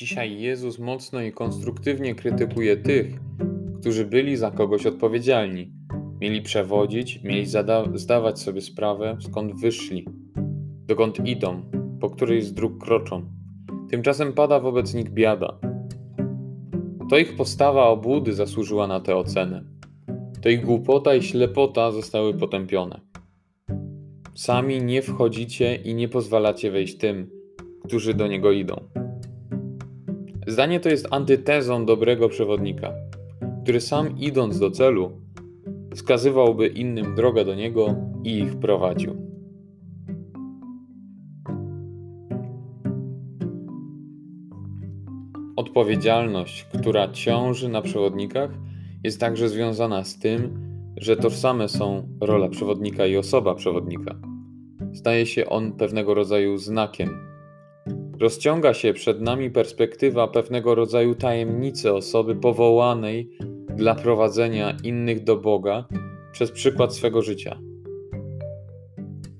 Dzisiaj Jezus mocno i konstruktywnie krytykuje tych, którzy byli za kogoś odpowiedzialni. Mieli przewodzić, mieli zdawać sobie sprawę, skąd wyszli, dokąd idą, po której z dróg kroczą. Tymczasem pada wobec nich biada. To ich postawa obłudy zasłużyła na tę ocenę. To ich głupota i ślepota zostały potępione. Sami nie wchodzicie i nie pozwalacie wejść tym, którzy do niego idą. Zdanie to jest antytezą dobrego przewodnika, który sam idąc do celu, wskazywałby innym drogę do niego i ich prowadził. Odpowiedzialność, która ciąży na przewodnikach, jest także związana z tym, że tożsame są rola przewodnika i osoba przewodnika. Staje się on pewnego rodzaju znakiem Rozciąga się przed nami perspektywa pewnego rodzaju tajemnicy osoby powołanej dla prowadzenia innych do Boga przez przykład swego życia.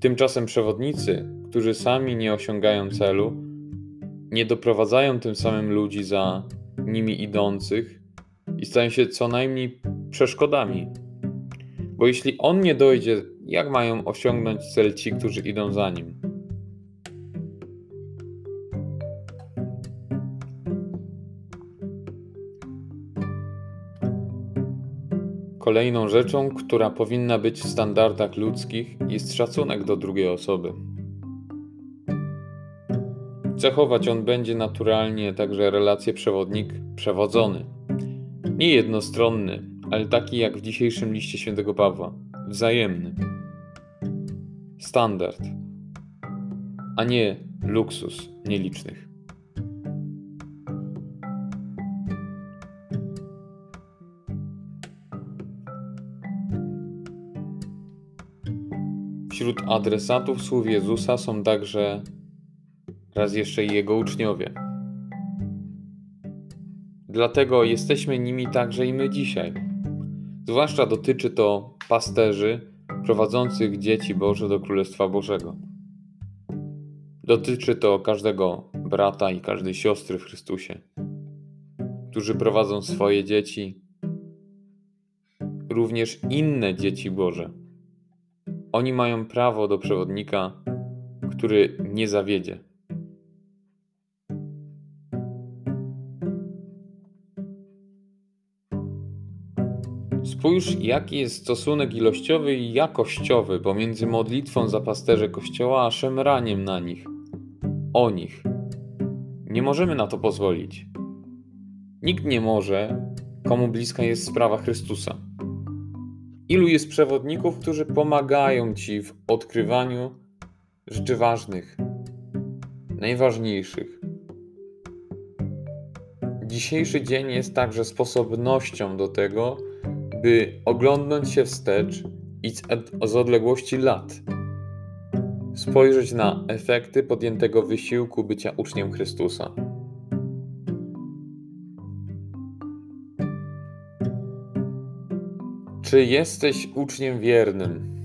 Tymczasem przewodnicy, którzy sami nie osiągają celu, nie doprowadzają tym samym ludzi za nimi idących i stają się co najmniej przeszkodami. Bo jeśli on nie dojdzie, jak mają osiągnąć cel ci, którzy idą za nim? Kolejną rzeczą, która powinna być w standardach ludzkich, jest szacunek do drugiej osoby. Cechować on będzie naturalnie także relacje przewodnik-przewodzony. Nie jednostronny, ale taki jak w dzisiejszym liście świętego Pawła wzajemny. Standard, a nie luksus nielicznych. Wśród adresatów słów Jezusa są także raz jeszcze Jego uczniowie. Dlatego jesteśmy nimi także i my dzisiaj. Zwłaszcza dotyczy to pasterzy prowadzących dzieci Boże do Królestwa Bożego. Dotyczy to każdego brata i każdej siostry w Chrystusie, którzy prowadzą swoje dzieci, również inne dzieci Boże oni mają prawo do przewodnika, który nie zawiedzie. Spójrz, jaki jest stosunek ilościowy i jakościowy pomiędzy modlitwą za pasterze kościoła a szemraniem na nich, o nich. Nie możemy na to pozwolić. Nikt nie może, komu bliska jest sprawa Chrystusa. Ilu jest przewodników, którzy pomagają ci w odkrywaniu rzeczy ważnych, najważniejszych. Dzisiejszy dzień jest także sposobnością do tego, by oglądnąć się wstecz i z odległości lat spojrzeć na efekty podjętego wysiłku bycia uczniem Chrystusa. Czy jesteś uczniem wiernym?